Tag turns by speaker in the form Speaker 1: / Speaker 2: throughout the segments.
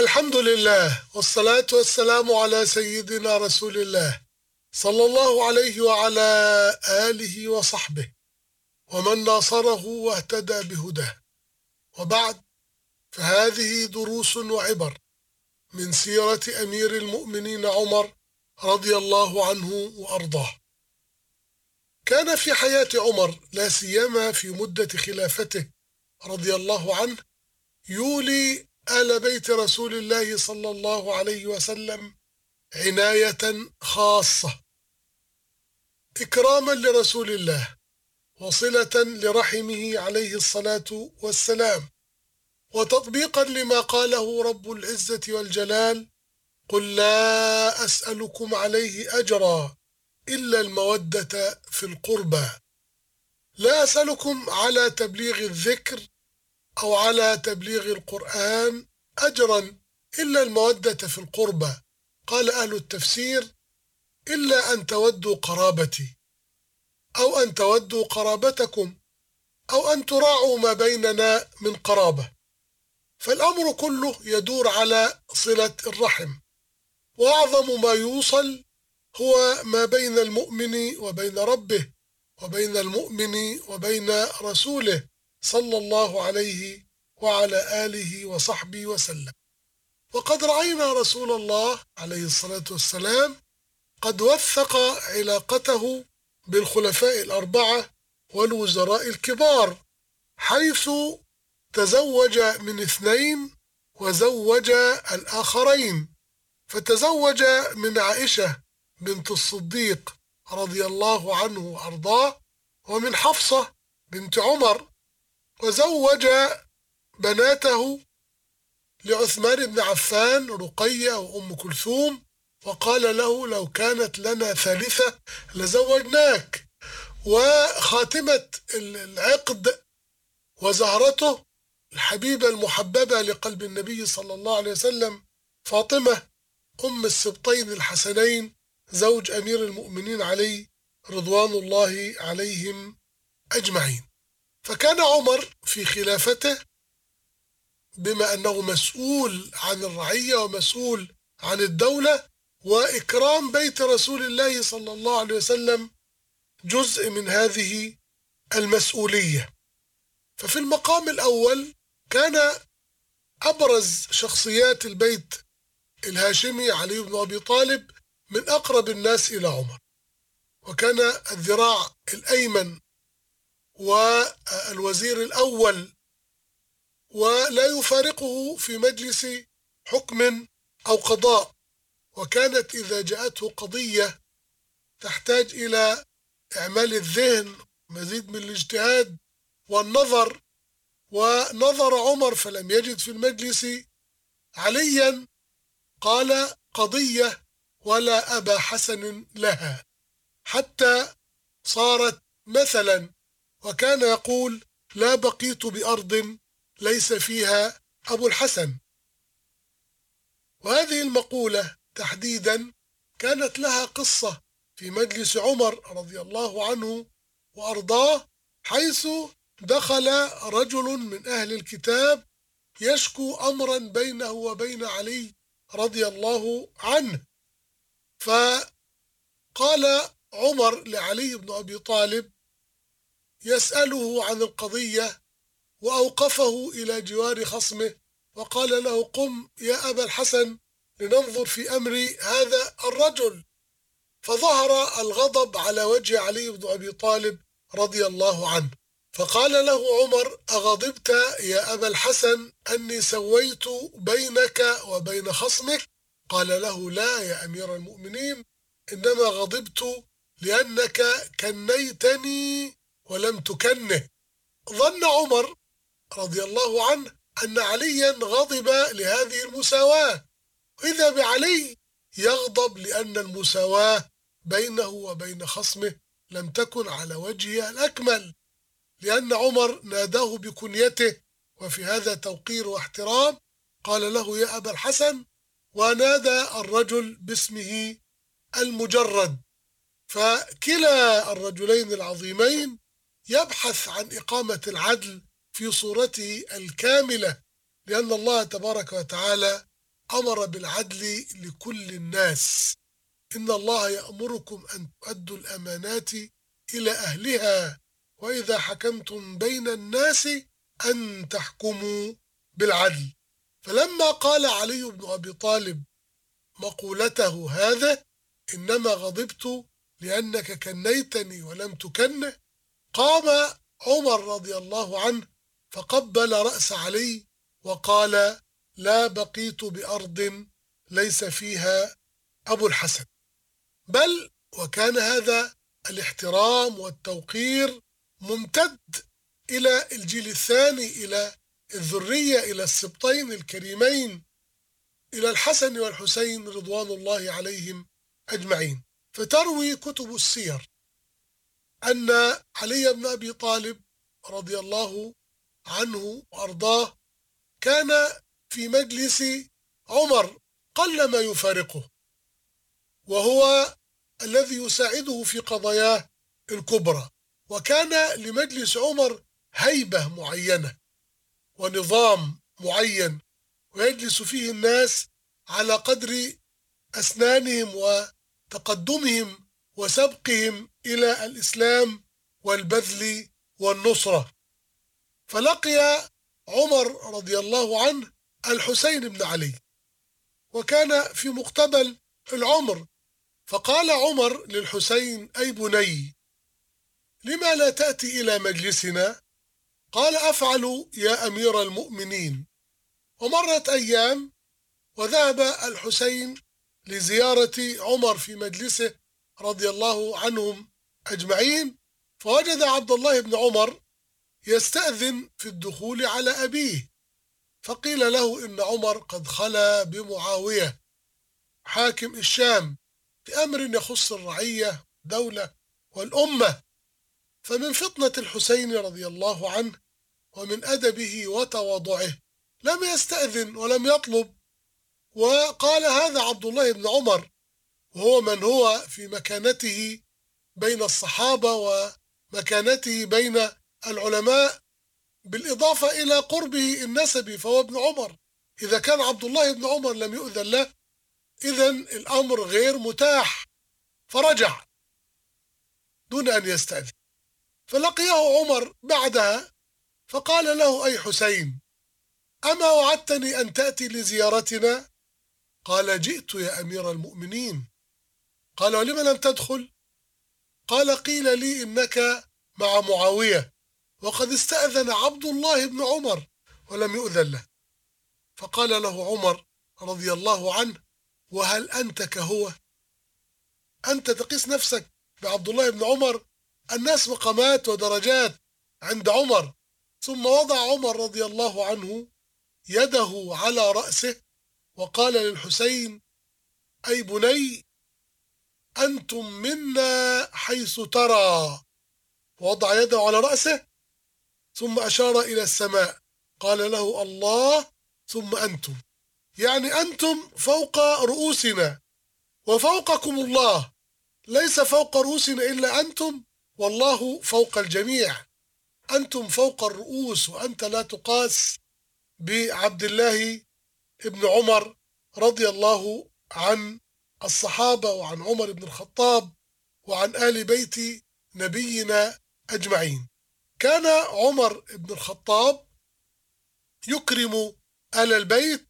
Speaker 1: الحمد لله والصلاة والسلام على سيدنا رسول الله صلى الله عليه وعلى آله وصحبه ومن ناصره واهتدى بهداه. وبعد فهذه دروس وعبر من سيرة أمير المؤمنين عمر رضي الله عنه وأرضاه. كان في حياة عمر لا سيما في مدة خلافته رضي الله عنه يولي آل بيت رسول الله صلى الله عليه وسلم عناية خاصة. إكراما لرسول الله وصلة لرحمه عليه الصلاة والسلام وتطبيقا لما قاله رب العزة والجلال قل لا أسألكم عليه أجرا إلا المودة في القربى. لا أسألكم على تبليغ الذكر أو على تبليغ القرآن أجرا إلا المودة في القربى قال أهل التفسير إلا أن تودوا قرابتي أو أن تودوا قرابتكم أو أن تراعوا ما بيننا من قرابة. فالأمر كله يدور على صلة الرحم وأعظم ما يوصل هو ما بين المؤمن وبين ربه وبين المؤمن وبين رسوله. صلى الله عليه وعلى آله وصحبه وسلم. وقد رأينا رسول الله عليه الصلاة والسلام قد وثق علاقته بالخلفاء الأربعة والوزراء الكبار حيث تزوج من اثنين وزوج الآخرين. فتزوج من عائشة بنت الصديق رضي الله عنه وأرضاه ومن حفصة بنت عمر وزوج بناته لعثمان بن عفان رقية وأم كلثوم وقال له لو كانت لنا ثالثة لزوجناك. وخاتمة العقد وزهرته الحبيبة المحببة لقلب النبي صلى الله عليه وسلم فاطمة أم السبطين الحسنين زوج أمير المؤمنين علي رضوان الله عليهم أجمعين. فكان عمر في خلافته بما أنه مسؤول عن الرعية ومسؤول عن الدولة وإكرام بيت رسول الله صلى الله عليه وسلم جزء من هذه المسؤولية. ففي المقام الأول كان أبرز شخصيات البيت الهاشمي علي بن أبي طالب من أقرب الناس إلى عمر وكان الذراع الأيمن والوزير الأول ولا يفارقه في مجلس حكم أو قضاء. وكانت إذا جاءته قضية تحتاج إلى إعمال الذهن مزيد من الاجتهاد والنظر. ونظر عمر فلم يجد في المجلس عليا قال قضية ولا أبا حسن لها. حتى صارت مثلا وكان يقول لا بقيت بأرض ليس فيها أبو الحسن. وهذه المقولة تحديدا كانت لها قصة في مجلس عمر رضي الله عنه وأرضاه حيث دخل رجل من أهل الكتاب يشكو أمرا بينه وبين علي رضي الله عنه. فقال عمر لعلي بن أبي طالب يسأله عن القضية وأوقفه إلى جوار خصمه وقال له قم يا أبا الحسن لننظر في أمر هذا الرجل. فظهر الغضب على وجه علي بن أبي طالب رضي الله عنه. فقال له عمر أغضبت يا أبا الحسن أني سويت بينك وبين خصمك؟ قال له لا يا أمير المؤمنين إنما غضبت لأنك كنيتني ولم تكنه. ظن عمر رضي الله عنه أن عليا غضب لهذه المساواة. وإذا بعلي يغضب لأن المساواة بينه وبين خصمه لم تكن على وجهها الأكمل لأن عمر ناداه بكنيته. وفي هذا توقير واحترام قال له يا أبا الحسن ونادى الرجل باسمه المجرد. فكلا الرجلين العظيمين يبحث عن إقامة العدل في صورته الكاملة لأن الله تبارك وتعالى أمر بالعدل لكل الناس. إن الله يأمركم أن تؤدوا الأمانات إلى أهلها وإذا حكمتم بين الناس أن تحكموا بالعدل. فلما قال علي بن أبي طالب مقولته هذا إنما غضبت لأنك كنيتني ولم تكنه قام عمر رضي الله عنه فقبل رأس علي وقال لا بقيت بأرض ليس فيها أبو الحسن. بل وكان هذا الاحترام والتوقير ممتد إلى الجيل الثاني إلى الذرية إلى السبطين الكريمين إلى الحسن والحسين رضوان الله عليهم أجمعين. فتروي كتب السير. أن علي بن أبي طالب رضي الله عنه وأرضاه كان في مجلس عمر قل ما يفارقه وهو الذي يساعده في قضاياه الكبرى وكان لمجلس عمر هيبة معينة ونظام معين ويجلس فيه الناس على قدر أسنانهم وتقدمهم وسبقهم إلى الإسلام والبذل والنصرة. فلقي عمر رضي الله عنه الحسين بن علي وكان في مقتبل العمر. فقال عمر للحسين أي بني لما لا تأتي إلى مجلسنا قال أفعل يا أمير المؤمنين. ومرت أيام وذهب الحسين لزيارة عمر في مجلسه رضي الله عنهم أجمعين فوجد عبد الله بن عمر يستأذن في الدخول على أبيه فقيل له إن عمر قد خلا بمعاوية. حاكم الشام بأمر يخص الرعية دولة والأمة. فمن فطنة الحسين رضي الله عنه ومن أدبه وتواضعه لم يستأذن ولم يطلب. وقال هذا عبد الله بن عمر وهو من هو في مكانته بين الصحابة ومكانته بين العلماء بالإضافة إلى قربه النسبي فهو ابن عمر. إذا كان عبد الله بن عمر لم يؤذن له إذا الأمر غير متاح. فرجع دون أن يستأذن. فلقيه عمر بعدها فقال له أي حسين أما وعدتني أن تأتي لزيارتنا؟ قال جئت يا أمير المؤمنين. قال ولم لم تدخل؟ قال قيل لي إنك مع معاوية وقد استأذن عبد الله بن عمر ولم يؤذن له. فقال له عمر رضي الله عنه وهل أنت كهو أنت تقيس نفسك بعبد الله بن عمر؟ الناس مقامات ودرجات عند عمر. ثم وضع عمر رضي الله عنه يده على رأسه وقال للحسين أي بني أنتم منا حيث ترى. وضع يده على رأسه ثم أشار إلى السماء. قال له الله ثم أنتم. يعني أنتم فوق رؤوسنا. وفوقكم الله. ليس فوق رؤوسنا إلا أنتم والله فوق الجميع. أنتم فوق الرؤوس وأنت لا تقاس بعبد الله ابن عمر رضي الله عن الصحابة وعن عمر بن الخطاب وعن آل بيت نبينا أجمعين. كان عمر بن الخطاب يكرم آل البيت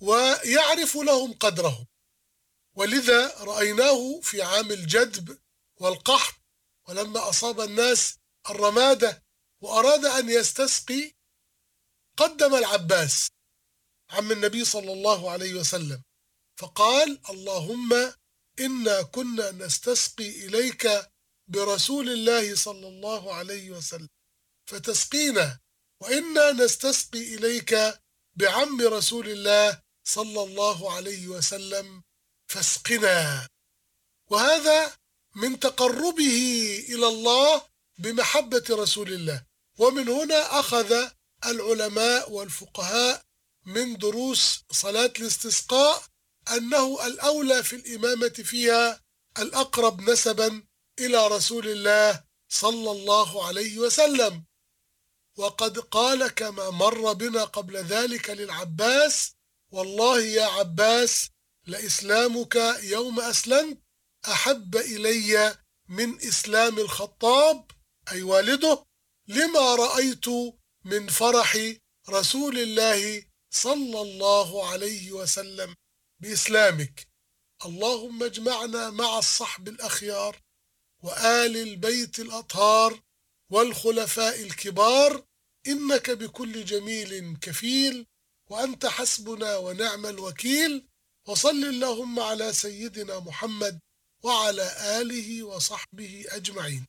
Speaker 1: ويعرف لهم قدرهم. ولذا رأيناه في عام الجدب والقحط ولما أصاب الناس الرمادة وأراد أن يستسقي قدم العباس عم النبي صلى الله عليه وسلم. فقال اللهم إنا كنا نستسقي إليك برسول الله صلى الله عليه وسلم فتسقينا وإنا نستسقي إليك بعم رسول الله صلى الله عليه وسلم فاسقنا. وهذا من تقربه إلى الله بمحبة رسول الله. ومن هنا أخذ العلماء والفقهاء من دروس صلاة الاستسقاء أنه الأولى في الإمامة فيها الأقرب نسبا إلى رسول الله صلى الله عليه وسلم. وقد قال كما مر بنا قبل ذلك للعباس والله يا عباس لإسلامك يوم أسلمت أحب إلي من إسلام الخطاب أي والده لما رأيت من فرح رسول الله صلى الله عليه وسلم. بإسلامك. اللهم اجمعنا مع الصحب الأخيار وآل البيت الأطهار والخلفاء الكبار. إنك بكل جميل كفيل وأنت حسبنا ونعم الوكيل. وصل اللهم على سيدنا محمد وعلى آله وصحبه أجمعين.